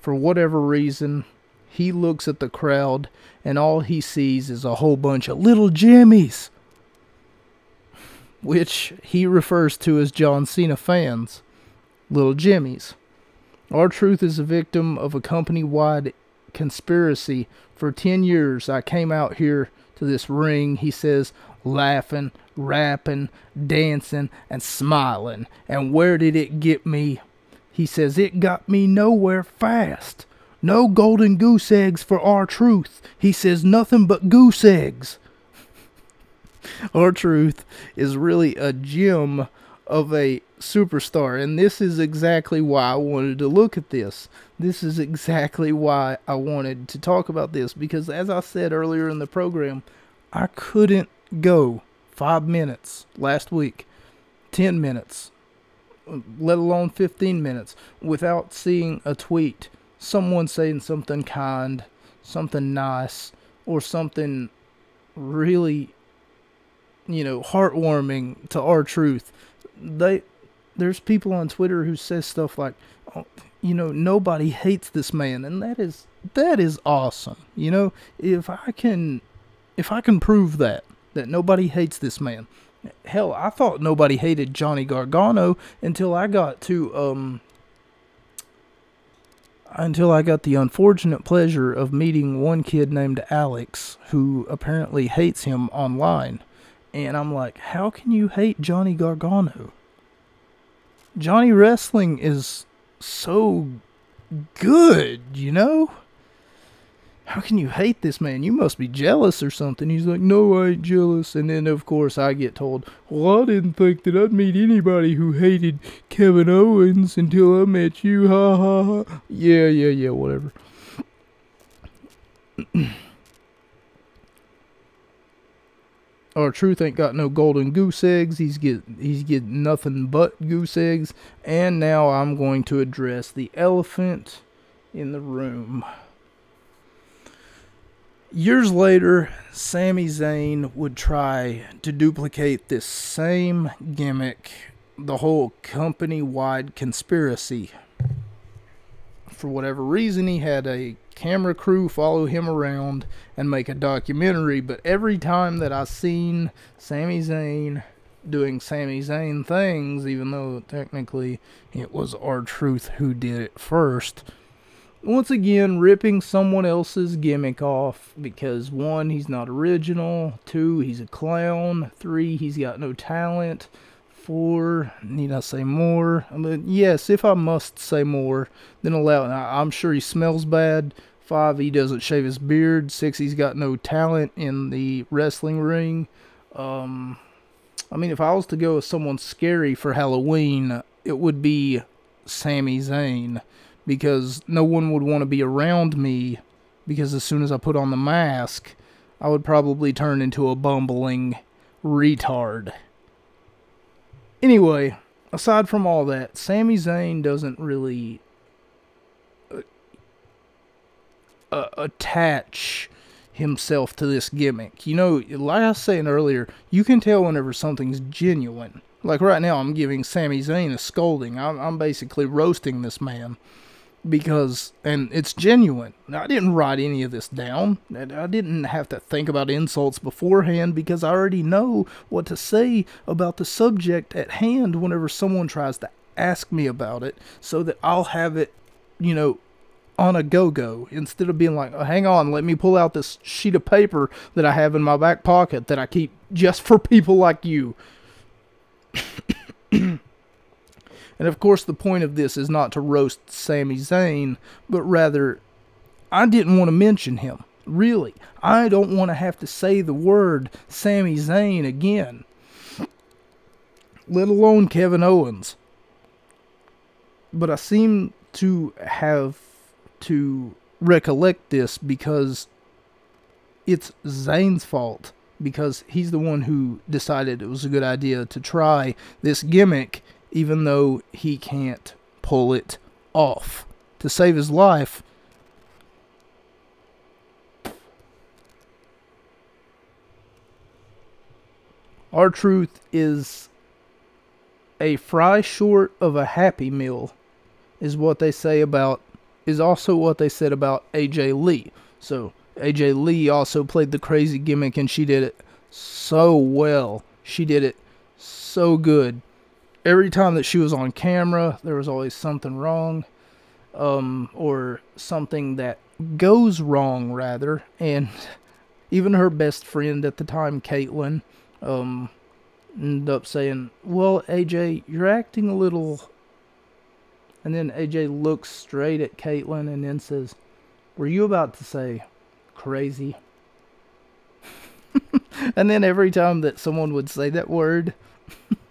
for whatever reason. He looks at the crowd and all he sees is a whole bunch of little Jimmies, which he refers to as John Cena fans. Little Jimmies. R-Truth is a victim of a company wide conspiracy. For 10 years, I came out here to this ring, he says, laughing, rapping, dancing, and smiling. And where did it get me? He says, It got me nowhere fast. No golden goose eggs for R-Truth. He says, Nothing but goose eggs. R-Truth is really a gem of a superstar. And this is exactly why I wanted to look at this. This is exactly why I wanted to talk about this. Because as I said earlier in the program, I couldn't go five minutes last week, 10 minutes, let alone 15 minutes, without seeing a tweet. Someone saying something kind, something nice, or something really, you know, heartwarming to R-Truth. they there's people on Twitter who says stuff like, oh, you know, nobody hates this man, and that is that is awesome. You know, if I can if I can prove that that nobody hates this man. Hell, I thought nobody hated Johnny Gargano until I got to um until I got the unfortunate pleasure of meeting one kid named Alex who apparently hates him online. And I'm like, how can you hate Johnny Gargano? Johnny Wrestling is so good, you know? How can you hate this man? You must be jealous or something. He's like, No, I ain't jealous. And then, of course, I get told, Well, I didn't think that I'd meet anybody who hated Kevin Owens until I met you. Ha ha ha. Yeah, yeah, yeah, whatever. R-Truth ain't got no golden goose eggs. He's get he's getting nothing but goose eggs. And now I'm going to address the elephant in the room. Years later, Sami Zayn would try to duplicate this same gimmick, the whole company wide conspiracy. For whatever reason, he had a camera crew follow him around and make a documentary. But every time that I seen Sami Zayn doing Sami Zayn things, even though technically it was R-Truth who did it first, once again ripping someone else's gimmick off because one, he's not original, two, he's a clown, three, he's got no talent four. Need I say more? Mean, yes, if I must say more, then allow it. I'm sure he smells bad. Five, he doesn't shave his beard. Six, he's got no talent in the wrestling ring. Um, I mean, if I was to go with someone scary for Halloween, it would be Sami Zayn because no one would want to be around me because as soon as I put on the mask, I would probably turn into a bumbling retard. Anyway, aside from all that, Sami Zayn doesn't really uh, uh, attach himself to this gimmick. You know, like I was saying earlier, you can tell whenever something's genuine. Like right now, I'm giving Sami Zayn a scolding. I'm, I'm basically roasting this man because and it's genuine. I didn't write any of this down. I didn't have to think about insults beforehand because I already know what to say about the subject at hand whenever someone tries to ask me about it so that I'll have it, you know, on a go-go instead of being like, oh, "Hang on, let me pull out this sheet of paper that I have in my back pocket that I keep just for people like you." And of course, the point of this is not to roast Sami Zayn, but rather I didn't want to mention him. Really, I don't want to have to say the word Sami Zayn again, let alone Kevin Owens. But I seem to have to recollect this because it's Zayn's fault because he's the one who decided it was a good idea to try this gimmick even though he can't pull it off. To save his life, R-Truth is a fry short of a happy meal, is what they say about, is also what they said about AJ Lee. So, AJ Lee also played the crazy gimmick and she did it so well. She did it so good. Every time that she was on camera, there was always something wrong, um, or something that goes wrong, rather. And even her best friend at the time, Kaitlyn, um, ended up saying, Well, AJ, you're acting a little. And then AJ looks straight at Kaitlyn and then says, Were you about to say crazy? and then every time that someone would say that word,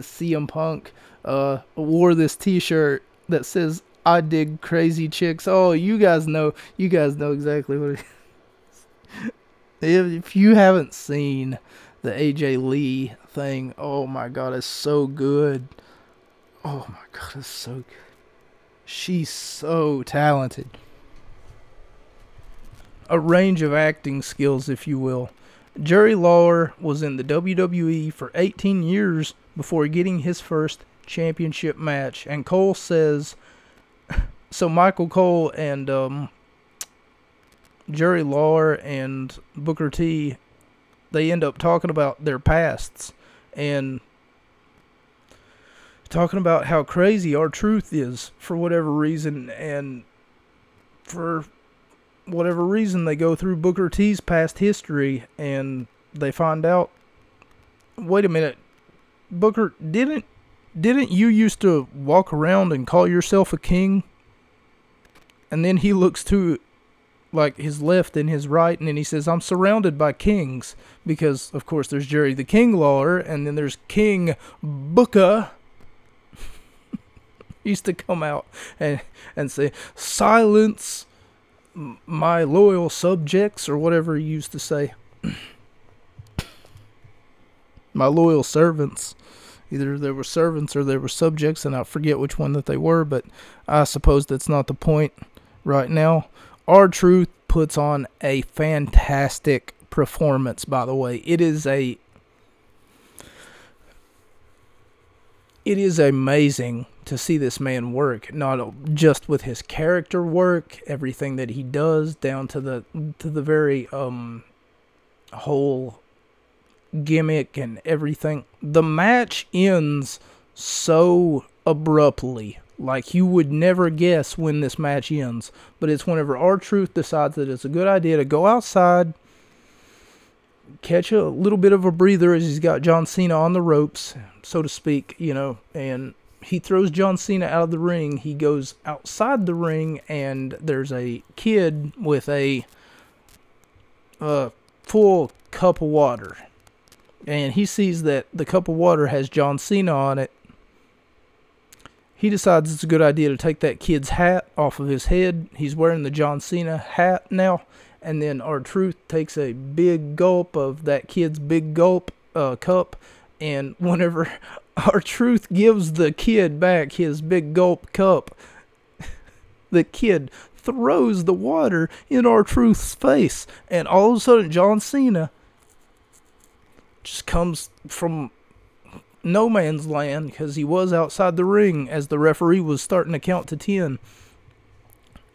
CM Punk uh, wore this T-shirt that says "I dig crazy chicks." Oh, you guys know, you guys know exactly what it is. if, if you haven't seen the AJ Lee thing, oh my god, it's so good. Oh my god, it's so good. She's so talented a range of acting skills, if you will. Jerry Lawler was in the WWE for 18 years before getting his first championship match. And Cole says, so Michael Cole and um, Jerry Lawler and Booker T, they end up talking about their pasts and talking about how crazy R-Truth is for whatever reason. And for whatever reason, they go through Booker T's past history and they find out. Wait a minute, Booker didn't didn't you used to walk around and call yourself a king? And then he looks to like his left and his right and then he says i'm surrounded by kings because of course there's jerry the king lawler and then there's king booker used to come out and and say silence my loyal subjects, or whatever he used to say. my loyal servants. Either they were servants or they were subjects, and I forget which one that they were, but I suppose that's not the point right now. R-Truth puts on a fantastic performance, by the way. It is a it is amazing to see this man work not just with his character work everything that he does down to the to the very um whole gimmick and everything. The match ends so abruptly like you would never guess when this match ends but it's whenever R-Truth decides that it's a good idea to go outside catch a little bit of a breather as he's got John Cena on the ropes so to speak you know and he throws John Cena out of the ring. He goes outside the ring, and there's a kid with a uh, full cup of water. And he sees that the cup of water has John Cena on it. He decides it's a good idea to take that kid's hat off of his head. He's wearing the John Cena hat now. And then R-Truth takes a big gulp of that kid's big gulp uh, cup. And whenever R-Truth gives the kid back his big gulp cup. the kid throws the water in R-Truth's face, and all of a sudden, John Cena just comes from no man's land because he was outside the ring as the referee was starting to count to 10.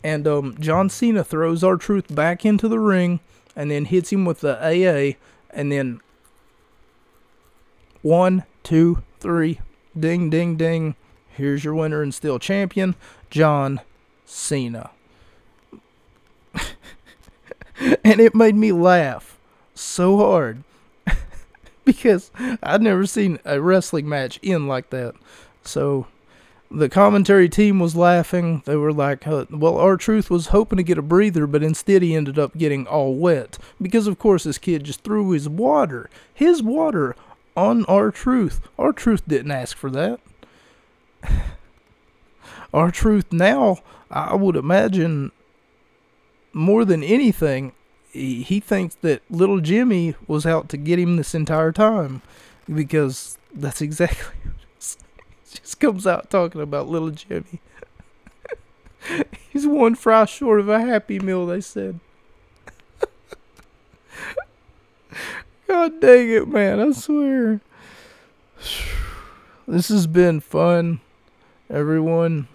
And um, John Cena throws R-Truth back into the ring and then hits him with the AA, and then one, two, three. Ding, ding, ding. Here's your winner and still champion, John Cena. and it made me laugh so hard because I'd never seen a wrestling match end like that. So the commentary team was laughing. They were like, uh, well, R-Truth was hoping to get a breather, but instead he ended up getting all wet. Because, of course, this kid just threw his water, his water, on R-Truth. R-Truth didn't ask for that. R-Truth now, I would imagine, more than anything, he, he thinks that little Jimmy was out to get him this entire time. Because that's exactly just comes out talking about little Jimmy. He's one fry short of a happy meal, they said. God dang it, man, I swear. This has been fun, everyone.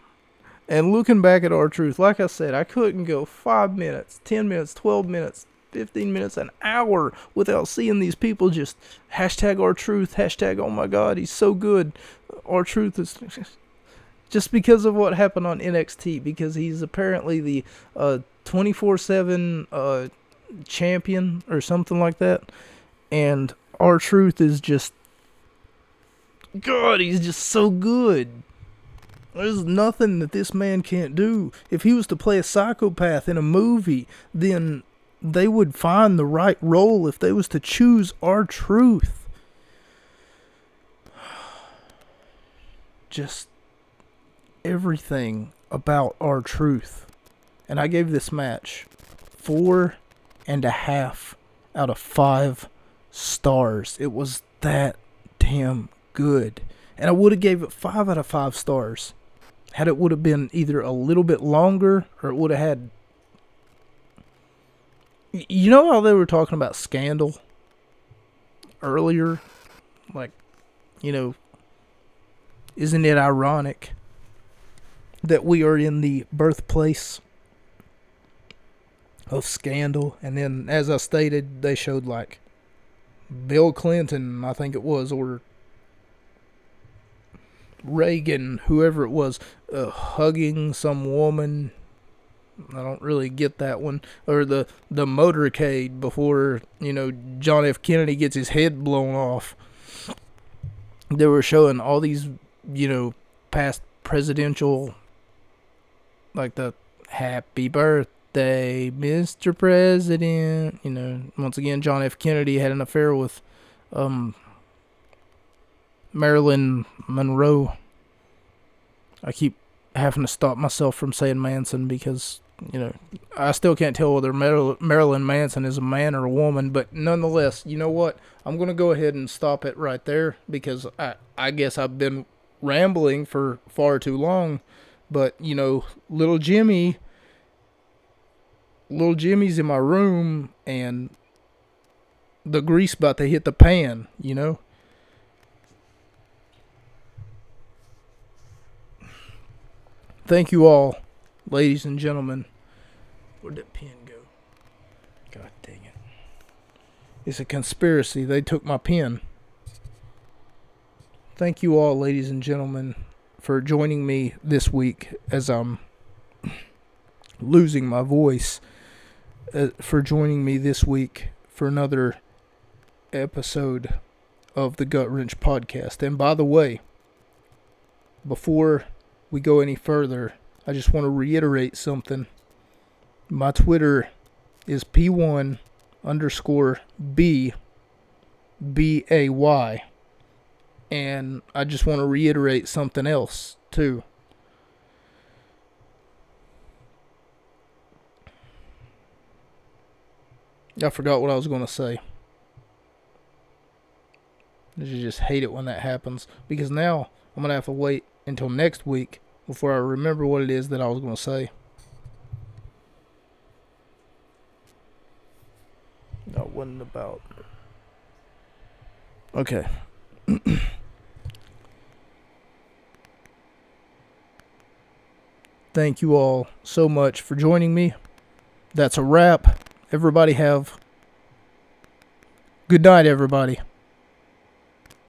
And looking back at R-Truth, like I said, I couldn't go five minutes, 10 minutes, 12 minutes, 15 minutes, an hour without seeing these people just hashtag R-Truth, hashtag oh my god, he's so good. R-Truth is just because of what happened on NXT, because he's apparently the uh, 24 uh, 7 champion or something like that. And R-Truth is just, God, he's just so good. There's nothing that this man can't do. If he was to play a psychopath in a movie, then they would find the right role if they was to choose R-Truth. Just everything about R-Truth. And I gave this match four and a half out of five stars. It was that damn good. And I would have gave it five out of five stars had it would have been either a little bit longer or it would have had you know how they were talking about scandal earlier? Like, you know, isn't it ironic that we are in the birthplace of scandal? And then, as I stated, they showed like Bill Clinton, I think it was, or Reagan, whoever it was, uh, hugging some woman I don't really get that one. Or the the motorcade before you know John F. Kennedy gets his head blown off. They were showing all these you know past presidential, like the Happy Birthday, Mr. President. You know, once again, John F. Kennedy had an affair with um Marilyn Monroe. I keep having to stop myself from saying Manson because you know, I still can't tell whether Marilyn Manson is a man or a woman, but nonetheless, you know what? I'm going to go ahead and stop it right there because I, I guess I've been rambling for far too long. But, you know, little Jimmy, little Jimmy's in my room and the grease about to hit the pan, you know? Thank you all, ladies and gentlemen. Where'd that pen go? God dang it. It's a conspiracy. They took my pen. Thank you all, ladies and gentlemen, for joining me this week as I'm losing my voice. Uh, for joining me this week for another episode of the Gut Wrench podcast. And by the way, before we go any further, I just want to reiterate something my Twitter is P1 underscore B B A Y. And I just want to reiterate something else, too. I forgot what I was going to say. I just hate it when that happens because now I'm going to have to wait until next week before I remember what it is that I was going to say. That wasn't about. Okay. Thank you all so much for joining me. That's a wrap. Everybody have good night, everybody.